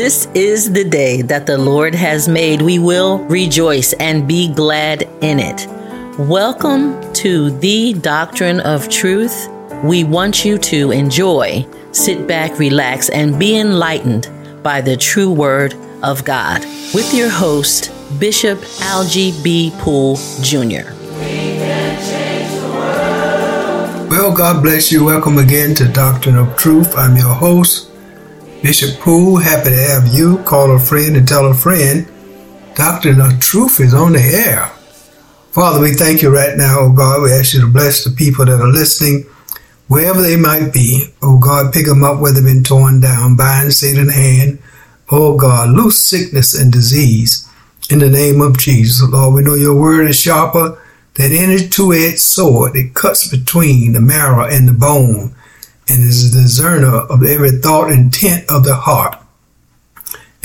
This is the day that the Lord has made. We will rejoice and be glad in it. Welcome to the Doctrine of Truth. We want you to enjoy, sit back, relax, and be enlightened by the true word of God with your host, Bishop Algie B. Poole Jr. Well, God bless you. Welcome again to Doctrine of Truth. I'm your host, Bishop Poole. Happy to have you. Call a friend and tell a friend. Doctrine of Truth is on the air. Father, we thank you right now, oh God. We ask you to bless the people that are listening, wherever they might be. Oh God, pick them up where they've been torn down, bind Satan hand. Oh God, loose sickness and disease in the name of Jesus. Lord, we know your word is sharper than any two-edged sword. It cuts between the marrow and the bone and is the discerner of every thought and intent of the heart.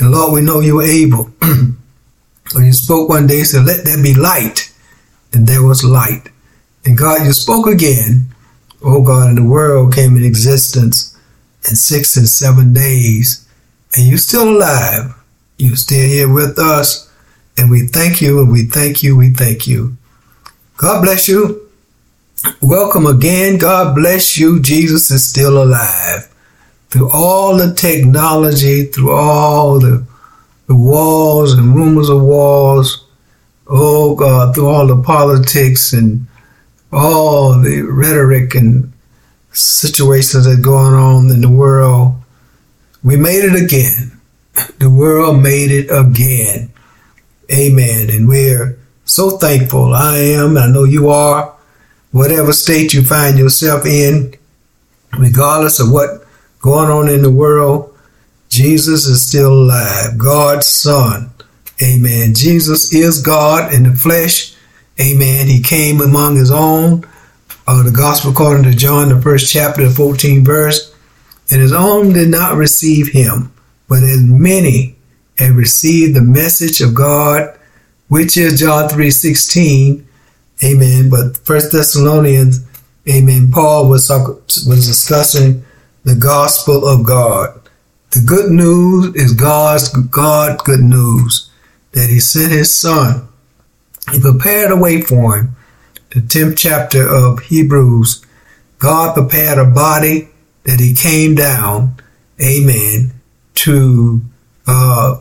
And Lord, we know you're able. so you spoke one day, you said, let there be light. And there was light. And God, you spoke again. Oh God, and the world came in existence in six and seven days. And you're still alive. You're still here with us. And we thank you and we thank you, we thank you. God bless you. Welcome again. God bless you. Jesus is still alive. Through all the technology, through all the, the walls and rumors of walls, oh God, through all the politics and all the rhetoric and situations that are going on in the world, we made it again. The world made it again. Amen. And we're so thankful. I am. I know you are. Whatever state you find yourself in, regardless of what going on in the world, Jesus is still alive. God's Son. Amen. Jesus is God in the flesh. Amen. He came among his own. Uh, the gospel according to John, the first chapter, 14 verse. And his own did not receive him, but as many and received the message of God, which is John 3.16. Amen. But First Thessalonians, amen, Paul was, was discussing the gospel of God. The good news is God's God good news that he sent his son. He prepared a way for him. The 10th chapter of Hebrews, God prepared a body that he came down, amen, to uh,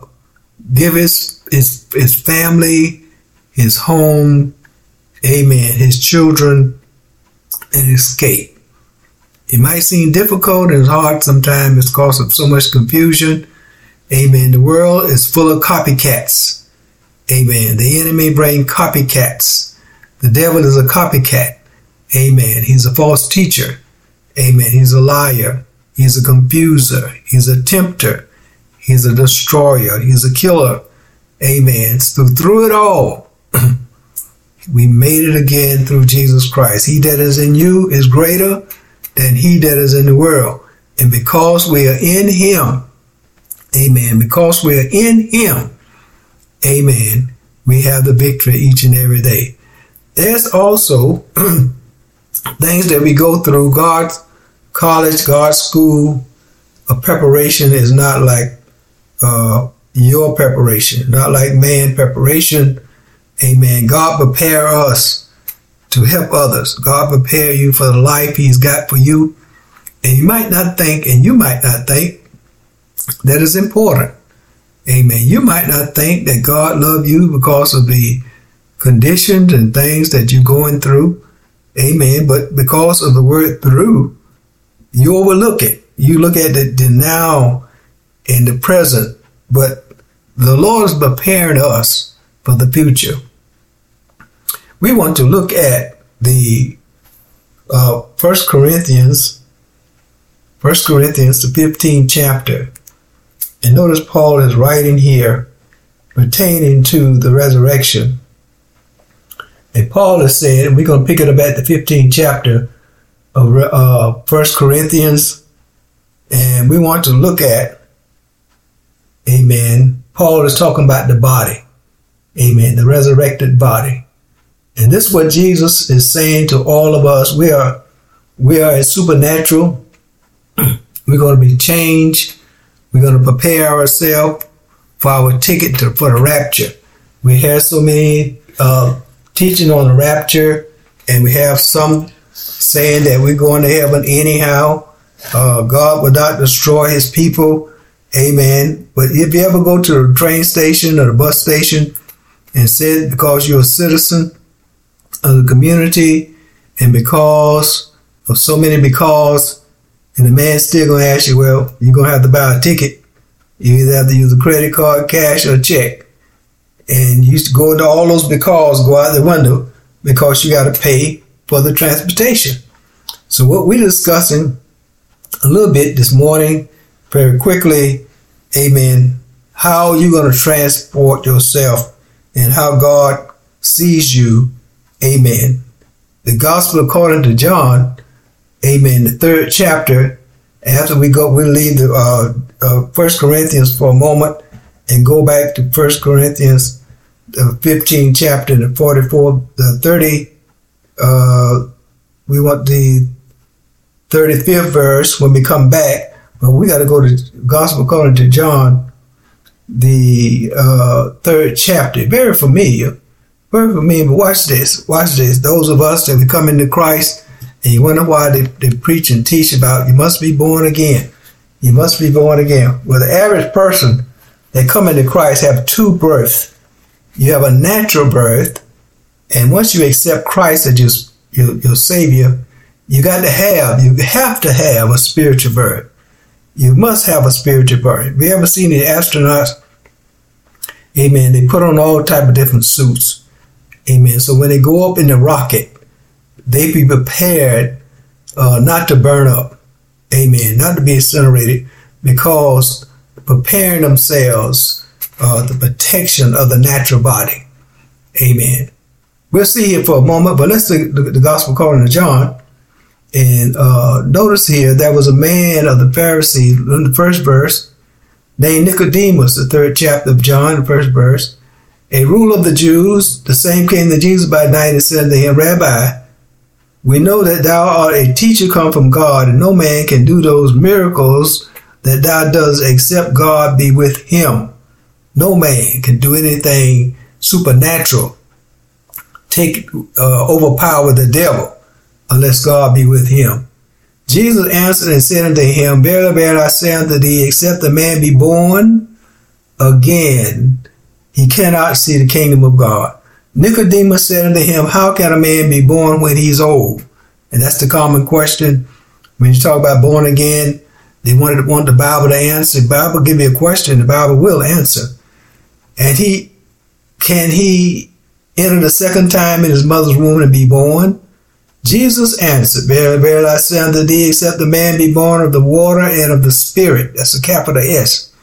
give his, his, his family, his home, amen, his children, and escape. It might seem difficult and hard sometimes It's because of so much confusion. Amen. The world is full of copycats. Amen. The enemy bring copycats. The devil is a copycat. Amen. He's a false teacher. Amen. He's a liar. He's a confuser. He's a tempter. He's a destroyer. He's a killer. Amen. So through it all, we made it again through Jesus Christ. He that is in you is greater than he that is in the world. And because we are in him, amen, because we are in him, amen, we have the victory each and every day. There's also things that we go through. God's college, God's school, a preparation is not like uh, your preparation, not like man preparation. Amen. God prepare us to help others. God prepare you for the life He's got for you. And you might not think, and you might not think that is important. Amen. You might not think that God loved you because of the conditions and things that you're going through. Amen. But because of the word through, you overlook it. You look at the, the now and the present, but the Lord is preparing us for the future. We want to look at the uh, First Corinthians, First Corinthians, the 15th chapter, and notice Paul is writing here pertaining to the resurrection. And Paul is saying, and we're going to pick it up at the 15th chapter of uh, First Corinthians, and we want to look at Amen. Paul is talking about the body. Amen. The resurrected body. And this is what Jesus is saying to all of us. We are, we are a supernatural. We're going to be changed. We're going to prepare ourselves for our ticket to, for the rapture. We have so many uh, teaching on the rapture, and we have some saying that we're going to heaven anyhow. Uh, God will not destroy his people. Amen. But if you ever go to the train station or the bus station and said because you're a citizen of the community and because of so many because, and the man's still to ask you, well, you're to have to buy a ticket. You either have to use a credit card, cash, or check. And you used to go into all those because go out the window because you got to pay for the transportation. So what we're discussing a little bit this morning, very quickly, amen, how you're to transport yourself and how God sees you, amen. The gospel according to John, amen, the third chapter, after we go, we'll leave the uh, uh, First Corinthians for a moment and go back to First Corinthians, the 15 chapter, the 44, the 30, uh, we want the 35th verse when we come back, but we got to go to Gospel according to John, the uh, third chapter. Very familiar, very familiar. But watch this, watch this. Those of us that we come into Christ, and you wonder why they, they preach and teach about you must be born again. You must be born again. Well, the average person that come into Christ have two births. You have a natural birth, and once you accept Christ as your, your, your Savior, you got to have, you have to have a spiritual birth. You must have a spiritual birth. Have you ever seen the astronauts? Amen. They put on all type of different suits. Amen. So when they go up in the rocket, they be prepared uh, not to burn up. Amen. Not to be incinerated because preparing themselves uh, the protection of the natural body. Amen. We'll see here for a moment, but let's the, the, the gospel according to John. And uh, notice here, there was a man of the Pharisees in the first verse named Nicodemus, the third chapter of John, the first verse, a ruler of the Jews. The same came to Jesus by night and said to him, Rabbi, we know that thou art a teacher come from God, and no man can do those miracles that thou doest except God be with him. No man can do anything supernatural, take uh, overpower the devil, unless God be with him. Jesus answered and said unto him, Verily, verily, I say unto thee, except a man be born again, he cannot see the kingdom of God. Nicodemus said unto him, How can a man be born when he's old? And that's the common question. When you talk about born again, they wanted want the Bible to answer. The Bible give you a question, the Bible will answer. And he can he enter the second time in his mother's womb and be born? Jesus answered, Verily, verily, I say unto thee, except the man be born of the water and of the Spirit, that's a capital S,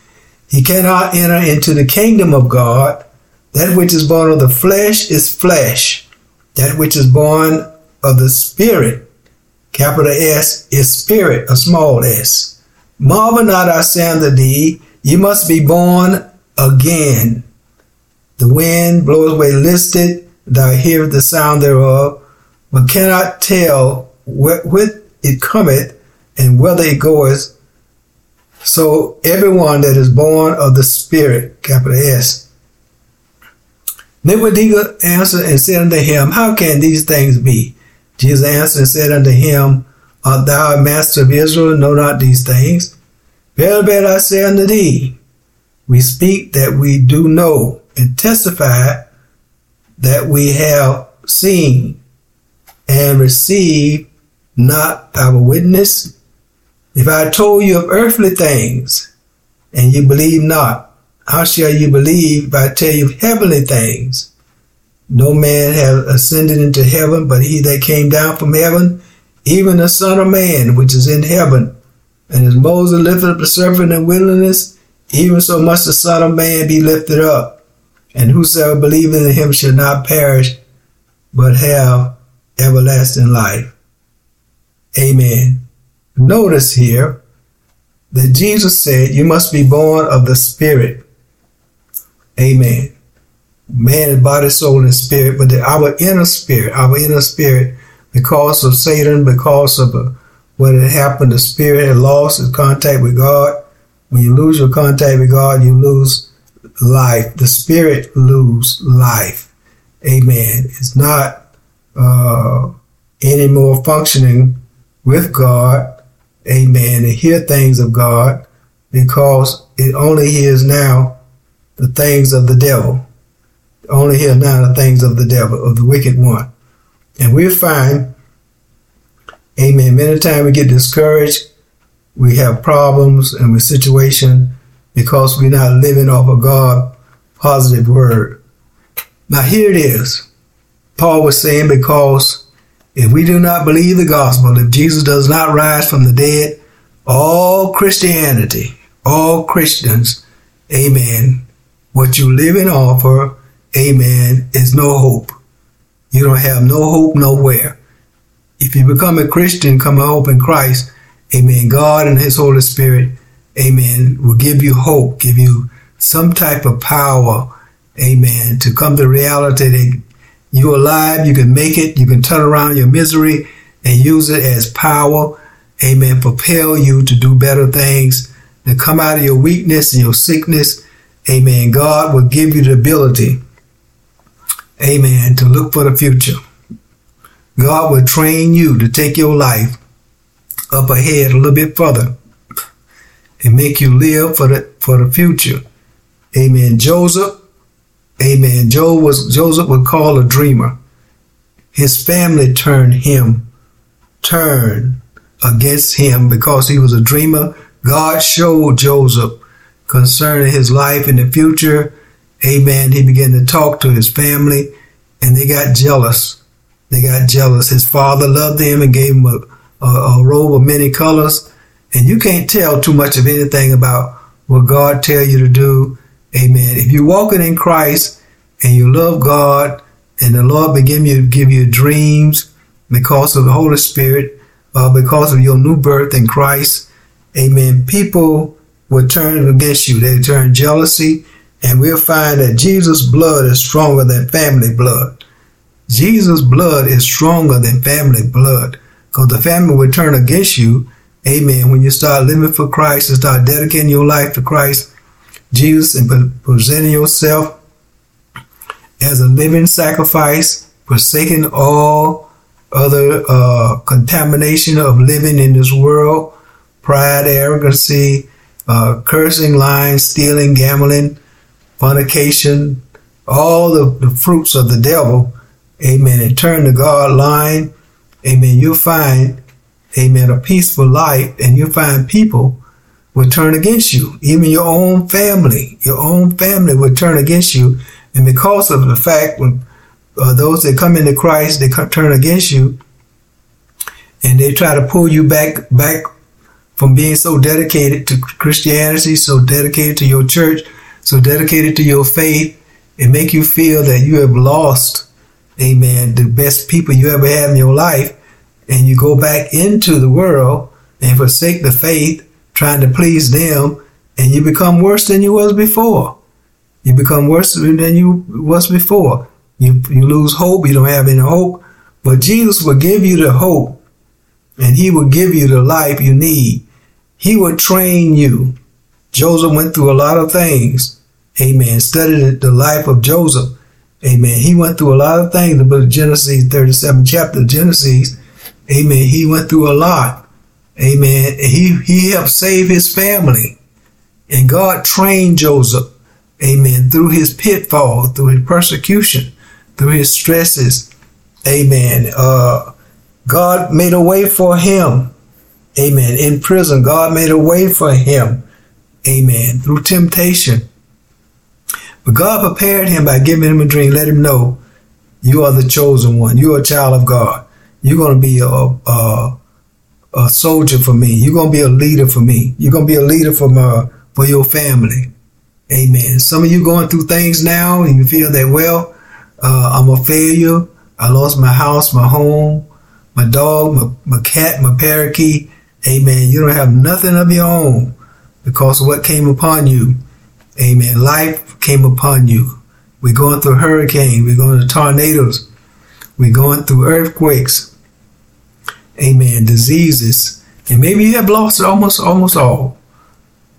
he cannot enter into the kingdom of God. That which is born of the flesh is flesh. That which is born of the Spirit, capital S, is spirit, a small s. Marvel not, I say unto thee, you must be born again. The wind blows where listed, thou hearest the sound thereof, but cannot tell whither it cometh and whither it goeth. So everyone that is born of the Spirit, capital S. Nicodemus answered and said unto him, How can these things be? Jesus answered and said unto him, Art thou a master of Israel, know not these things? Verily, verily, I say unto thee, we speak that we do know and testify that we have seen and receive not our witness? If I told you of earthly things and you believe not, how shall you believe if I tell you of heavenly things? No man hath ascended into heaven but he that came down from heaven, even the Son of Man which is in heaven. And as Moses lifted up the serpent in wilderness, even so must the Son of Man be lifted up. And whosoever believeth in him shall not perish, but have everlasting life. Amen. Notice here that Jesus said, You must be born of the Spirit. Amen. Man is body, soul, and spirit, but our inner spirit, our inner spirit, because of Satan, because of uh, what had happened, the spirit had lost its contact with God. When you lose your contact with God, you lose life. The spirit lose life. Amen. It's not uh, any more functioning with God. Amen. And hear things of God because it only hears now the things of the devil. Only hear now the things of the devil, of the wicked one. And we find, amen, many times we get discouraged, we have problems and with situation because we're not living off of God positive word. Now here it is. Paul was saying because if we do not believe the gospel, if Jesus does not rise from the dead, all Christianity, all Christians, amen, what you live and offer, amen, is no hope. You don't have no hope nowhere. If you become a Christian, come a hope in Christ, amen, God and His Holy Spirit, amen, will give you hope, give you some type of power, amen, to come to reality that you're alive, you can make it, you can turn around your misery and use it as power, amen, propel you to do better things, to come out of your weakness and your sickness, amen. God will give you the ability, amen, to look for the future. God will train you to take your life up ahead a little bit further and make you live for the for the future. Amen. Joseph, amen. Joe was Joseph was called a dreamer. His family turned him, turned against him because he was a dreamer. God showed Joseph concerning his life in the future. Amen. He began to talk to his family and they got jealous. They got jealous. His father loved him and gave him a, a, a robe of many colors and you can't tell too much of anything about what God tell you to do. Amen. If you're walking in Christ and you love God and the Lord begin to give you dreams because of the Holy Spirit, uh, because of your new birth in Christ, amen, people will turn against you. They turn jealousy and we'll find that Jesus' blood is stronger than family blood. Jesus' blood is stronger than family blood because the family will turn against you Amen. When you start living for Christ and start dedicating your life to Christ, Jesus, and presenting yourself as a living sacrifice, forsaking all other uh, contamination of living in this world, pride, arrogancy, uh, cursing, lying, stealing, gambling, fornication, all the, the fruits of the devil. Amen. And turn to God line. Amen. You'll find amen, a peaceful life, and you'll find people will turn against you. Even your own family, your own family will turn against you. And because of the fact when uh, those that come into Christ, they turn against you, and they try to pull you back, back from being so dedicated to Christianity, so dedicated to your church, so dedicated to your faith, and make you feel that you have lost, amen, the best people you ever had in your life and you go back into the world and forsake the faith, trying to please them, and you become worse than you was before. You become worse than you was before. You, you lose hope. You don't have any hope. But Jesus will give you the hope and he will give you the life you need. He will train you. Joseph went through a lot of things. Amen. Studied the life of Joseph. Amen. He went through a lot of things. The book of Genesis, 37 chapter of Genesis, Amen. He went through a lot. Amen. He, he helped save his family. And God trained Joseph. Amen. Through his pitfall, through his persecution, through his stresses. Amen. Uh, God made a way for him. Amen. In prison, God made a way for him. Amen. Through temptation. But God prepared him by giving him a dream, let him know you are the chosen one. You are a child of God. You're going to be a, a, a soldier for me. You're to be a leader for me. You're to be a leader for my, for your family. Amen. Some of you going through things now and you feel that, well, uh, I'm a failure. I lost my house, my home, my dog, my, my cat, my parakeet. Amen. You don't have nothing of your own because of what came upon you. Amen. Life came upon you. We're going through hurricanes. We're going through tornadoes. We're going through earthquakes amen, diseases, and maybe you have lost almost almost all.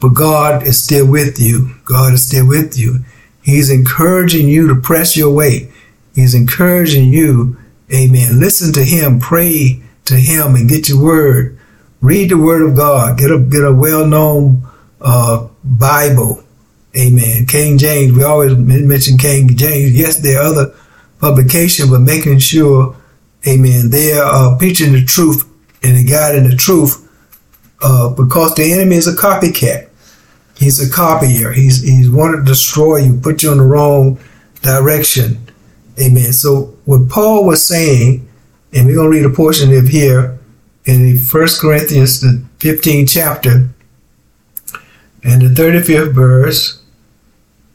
but God is still with you. God is still with you. He's encouraging you to press your way. He's encouraging you, amen. Listen to him, pray to him and get your word. Read the word of God. Get a get a well-known uh, Bible. Amen. King James, we always mention King James. Yes, there are other publications, but making sure, amen, they are uh, preaching the truth and the guiding the truth uh, because the enemy is a copycat. He's a copier. He's he's wanted to destroy you, put you in the wrong direction. Amen. So what Paul was saying, and we're gonna read a portion of here in First Corinthians, the 15th chapter, and the 35th verse.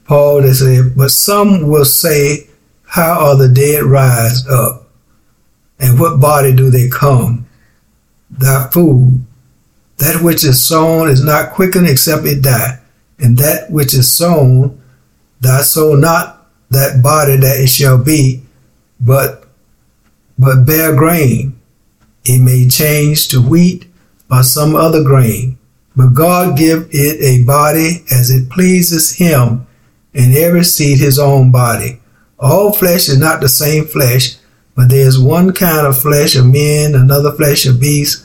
Paul say, but some will say, How are the dead rise up? And what body do they come? Thy food. That which is sown is not quickened except it die. And that which is sown, thy soul not that body that it shall be, but but bear grain. It may change to wheat or some other grain. But God give it a body as it pleases him and every seed his own body. All flesh is not the same flesh, but there is one kind of flesh of men, another flesh of beasts,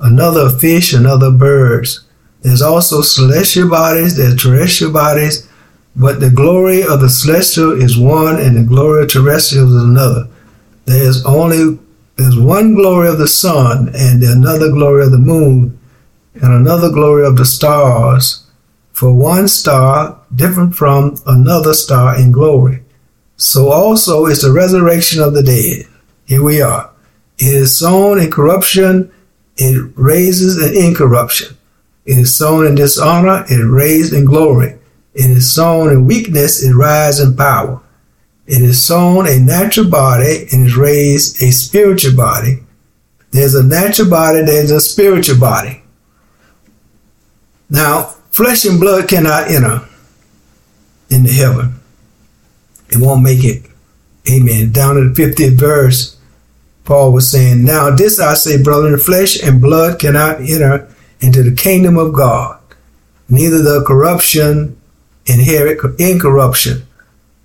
another of fish, another birds. There's also celestial bodies, there's terrestrial bodies, but the glory of the celestial is one and the glory of terrestrial is another. There's only there's one glory of the sun and another glory of the moon and another glory of the stars for one star different from another star in glory. So also is the resurrection of the dead. Here we are. It is sown in corruption, it raises in incorruption. It is sown in dishonor, it raised in glory. It is sown in weakness, it rises in power. It is sown a natural body and is raised a spiritual body. There's a natural body, there's a spiritual body. Now, Flesh and blood cannot enter into heaven. It won't make it. Amen. Down in the 50th verse, Paul was saying, Now this I say, brother, flesh and blood cannot enter into the kingdom of God, neither the corruption inherit incorruption.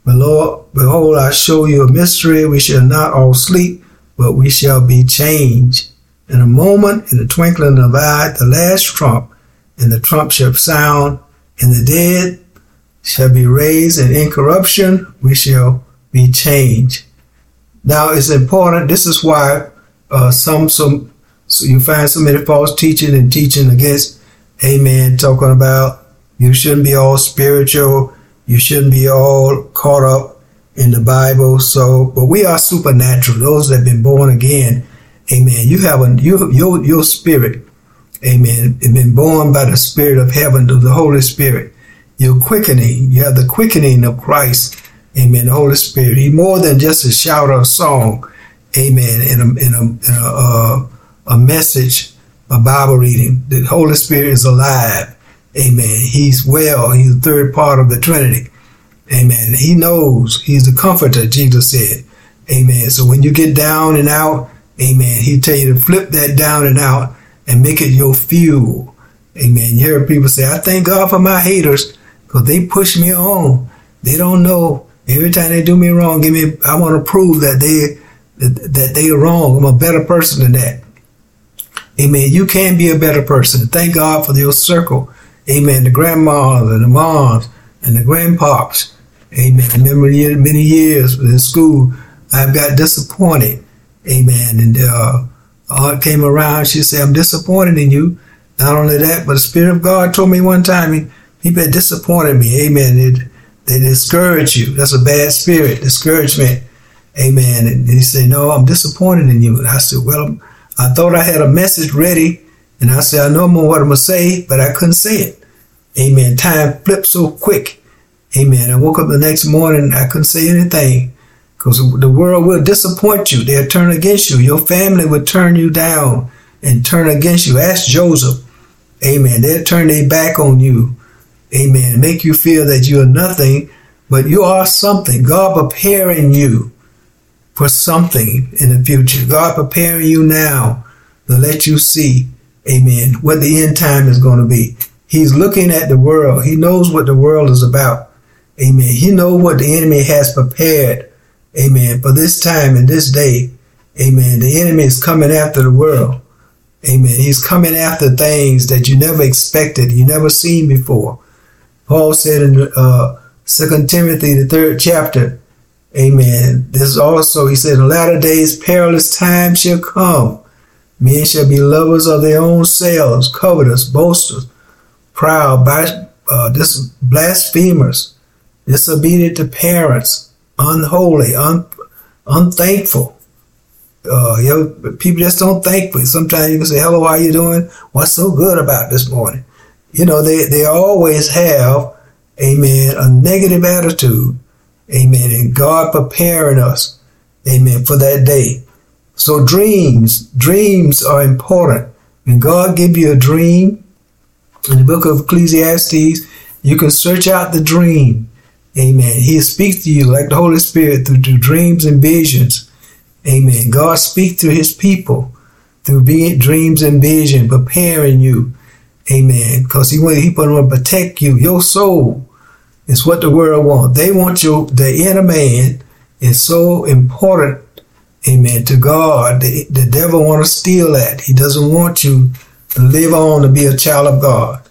But Lord, behold, I show you a mystery. We shall not all sleep, but we shall be changed. In a moment, in the twinkling of an eye, the last trump, and the trump shall sound, and the dead shall be raised, in corruption we shall be changed. Now it's important. This is why uh, some some so you find so many false teaching and teaching against, Amen, talking about you shouldn't be all spiritual, you shouldn't be all caught up in the Bible. So, but we are supernatural. Those that have been born again, Amen. You have a you your your spirit Amen. Been born by the Spirit of heaven through the Holy Spirit. You're quickening. You have the quickening of Christ. Amen. The Holy Spirit. He more than just a shout or a song. Amen. In a, in a, in a, uh, a message, a Bible reading. The Holy Spirit is alive. Amen. He's well. He's the third part of the Trinity. Amen. He knows. He's the comforter, Jesus said. Amen. So when you get down and out, amen, he tell you to flip that down and out and make it your fuel. Amen. You hear people say, I thank God for my haters because they push me on. They don't know. Every time they do me wrong, give me, I want to prove that they, that, that they are wrong. I'm a better person than that. Amen. You can be a better person. Thank God for your circle. Amen. The grandmas and the moms and the grandpops. Amen. I remember many years in school, I've got disappointed. Amen. And, uh, aunt came around. She said, I'm disappointed in you. Not only that, but the Spirit of God told me one time, he, been disappointed me. Amen. It, they discourage you. That's a bad spirit, discouragement. Amen. And he said, No, I'm disappointed in you. And I said, Well, I thought I had a message ready. And I said, I know what I'm going to say, but I couldn't say it. Amen. Time flipped so quick. Amen. I woke up the next morning, I couldn't say anything. Because the world will disappoint you. They'll turn against you. Your family will turn you down and turn against you. Ask Joseph. Amen. They'll turn their back on you. Amen. Make you feel that you are nothing, but you are something. God preparing you for something in the future. God preparing you now to let you see, amen, what the end time is going to be. He's looking at the world. He knows what the world is about. Amen. He knows what the enemy has prepared. Amen. For this time and this day. Amen. The enemy is coming after the world. Amen. He's coming after things that you never expected, you never seen before. Paul said in uh, 2 Timothy, the third chapter, Amen. This is also, he said, in latter days, perilous times shall come. Men shall be lovers of their own selves, covetous, boasters, proud, uh, dis- blasphemers, disobedient to parents, unholy, un- unthankful. Uh, you know, people just don't thank me. Sometimes you can say, hello, how are you doing? What's so good about this morning? You know, they, they always have, amen, a negative attitude Amen. And God preparing us, amen, for that day. So dreams, dreams are important. When God give you a dream, in the book of Ecclesiastes, you can search out the dream. Amen. He speaks to you like the Holy Spirit through, through dreams and visions. Amen. God speaks to his people through dreams and vision, preparing you. Amen. Because he want, he want to protect you, your soul. is what the world wants. They want you, the inner man is so important, amen, to God. The, the devil want to steal that. He doesn't want you to live on to be a child of God.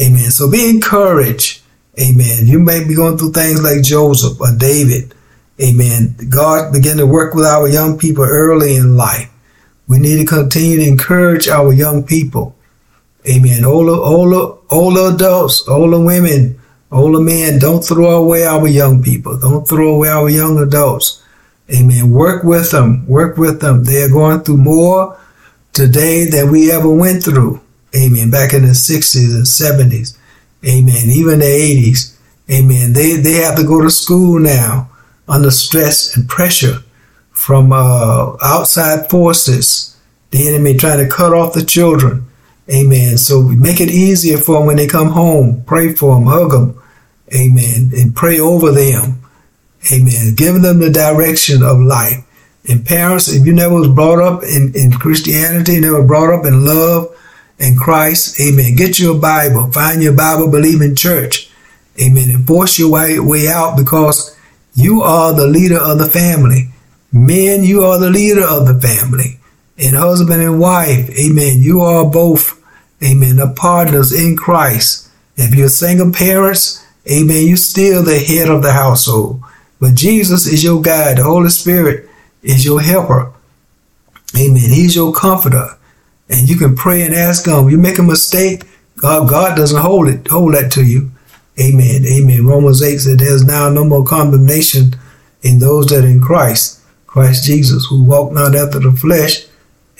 Amen. So be encouraged. Amen. You may be going through things like Joseph or David. Amen. God began to work with our young people early in life. We need to continue to encourage our young people. Amen. Older, older, older adults, older women, Older men, don't throw away our young people. Don't throw away our young adults. Amen. Work with them. Work with them. They are going through more today than we ever went through. Amen. Back in the 60s and 70s. Amen. Even the 80s. Amen. They, they have to go to school now under stress and pressure from uh, outside forces. The enemy trying to cut off the children. Amen. So make it easier for them when they come home. Pray for them, hug them. Amen. And pray over them. Amen. Giving them the direction of life. And parents, if you never was brought up in, in Christianity, never brought up in love and Christ, amen. Get your Bible. Find your Bible believing church. Amen. And force your way, way out because you are the leader of the family. Men, you are the leader of the family and husband and wife, amen, you are both, amen, the partners in Christ. If you're single parents, amen, you're still the head of the household. But Jesus is your guide. The Holy Spirit is your helper. Amen. He's your comforter. And you can pray and ask him. You make a mistake, God, God doesn't hold it, hold that to you. Amen. Amen. Romans 8 said there's now no more condemnation in those that are in Christ, Christ Jesus, who walk not after the flesh,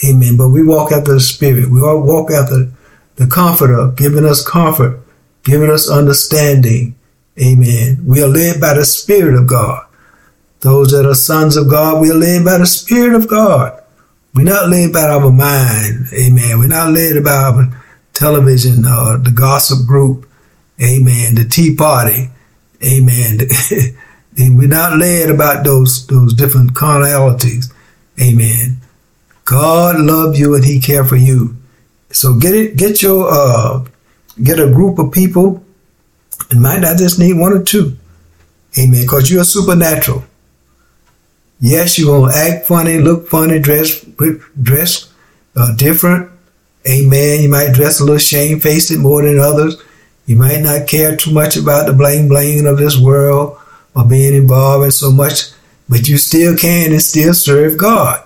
Amen. But we walk after the Spirit. We all walk after the Comforter, giving us comfort, giving us understanding. Amen. We are led by the Spirit of God. Those that are sons of God, we are led by the Spirit of God. We're not led by our mind. Amen. We're not led by our television or the gossip group. Amen. The tea party. Amen. we're not led about those, those different carnalities. Amen. God love you and He care for you. So get it, get your, uh, get a group of people, and might not just need one or two. Amen. Because you're supernatural. Yes, you're gonna act funny, look funny, dress dress uh, different. Amen. You might dress a little shamefaced more than others. You might not care too much about the bling bling of this world or being involved in so much, but you still can and still serve God.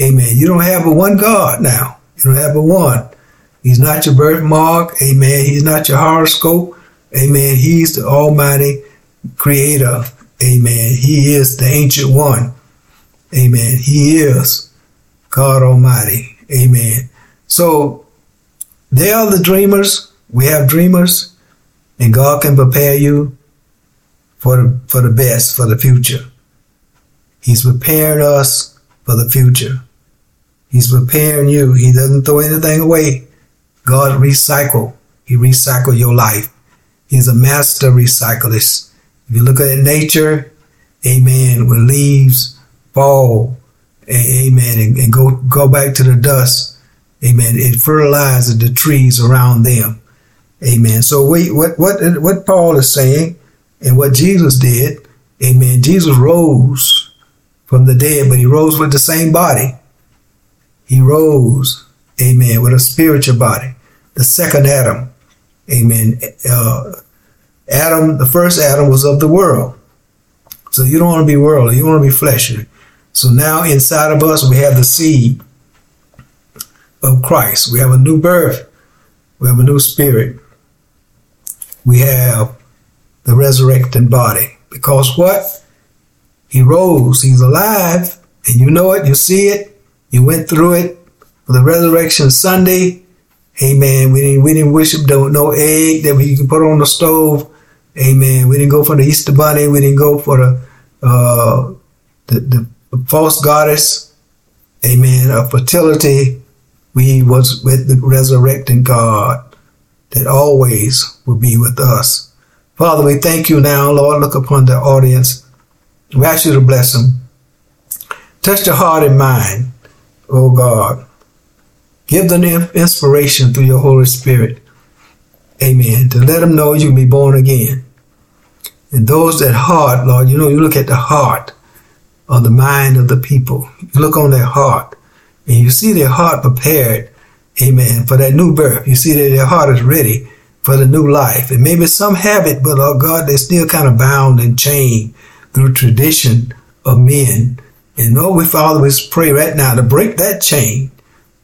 Amen. You don't have a one God now. You don't have a one. He's not your birthmark. Amen. He's not your horoscope. Amen. He's the Almighty Creator. Amen. He is the Ancient One. Amen. He is God Almighty. Amen. So they are the dreamers. We have dreamers, and God can prepare you for the, for the best, for the future. He's preparing us for the future. He's preparing you. He doesn't throw anything away. God recycle. He recycle your life. He's a master recyclist. If you look at nature, amen, when leaves fall, amen, and, and go, go back to the dust, amen, it fertilizes the trees around them. Amen. So we, what, what, what Paul is saying and what Jesus did, amen, Jesus rose from the dead, but he rose with the same body. He rose, amen, with a spiritual body. The second Adam, amen. Uh, Adam, the first Adam was of the world. So you don't want to be worldly, you want to be fleshly. So now inside of us, we have the seed of Christ. We have a new birth. We have a new spirit. We have the resurrected body. Because what? He rose. He's alive. And you know it. You see it. You went through it for the resurrection Sunday. Amen. We didn't, we didn't worship no, no egg that we can put on the stove. Amen. We didn't go for the Easter bunny. We didn't go for the, uh, the, the false goddess. Amen. Of fertility. We was with the resurrecting God that always will be with us. Father, we thank you now, Lord. Look upon the audience. We ask you to bless them. Touch their heart and mind, oh God. Give them inspiration through your Holy Spirit. Amen. To let them know you can be born again. And those that heart, Lord, you know, you look at the heart of the mind of the people. You look on their heart and you see their heart prepared, amen, for that new birth. You see that their heart is ready for the new life. And maybe some have it, but oh God, they're still kind of bound and chained through tradition of men. And Lord, we Father, we pray right now to break that chain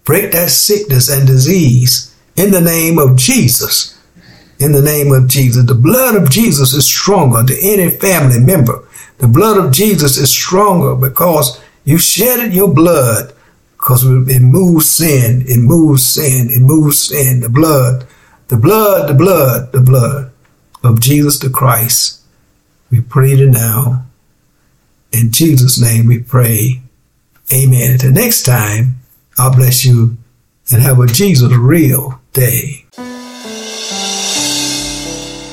break that sickness and disease in the name of Jesus. In the name of Jesus. The blood of Jesus is stronger to any family member. The blood of Jesus is stronger because you shedded your blood because it moves sin. It moves sin. It moves sin. The blood, the blood, the blood, the blood of Jesus the Christ. We pray it now. In Jesus' name we pray. Amen. Until next time, God bless you and have a Jesus real day.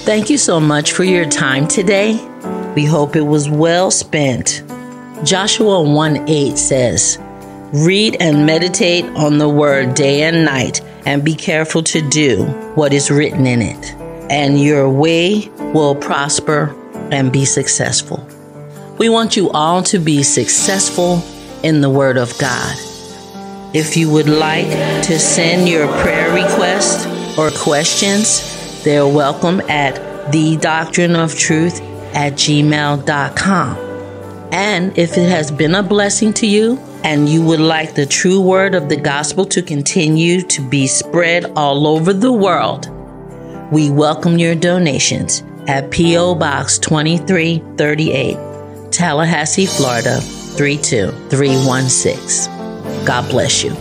Thank you so much for your time today. We hope it was well spent. Joshua 1 8 says, Read and meditate on the word day and night, and be careful to do what is written in it, and your way will prosper and be successful. We want you all to be successful in the Word of God. If you would like to send your prayer requests or questions, they're welcome at the doctrine of truth at gmail.com. And if it has been a blessing to you and you would like the true word of the gospel to continue to be spread all over the world, we welcome your donations at P.O. Box 2338, Tallahassee, Florida 32316. God bless you.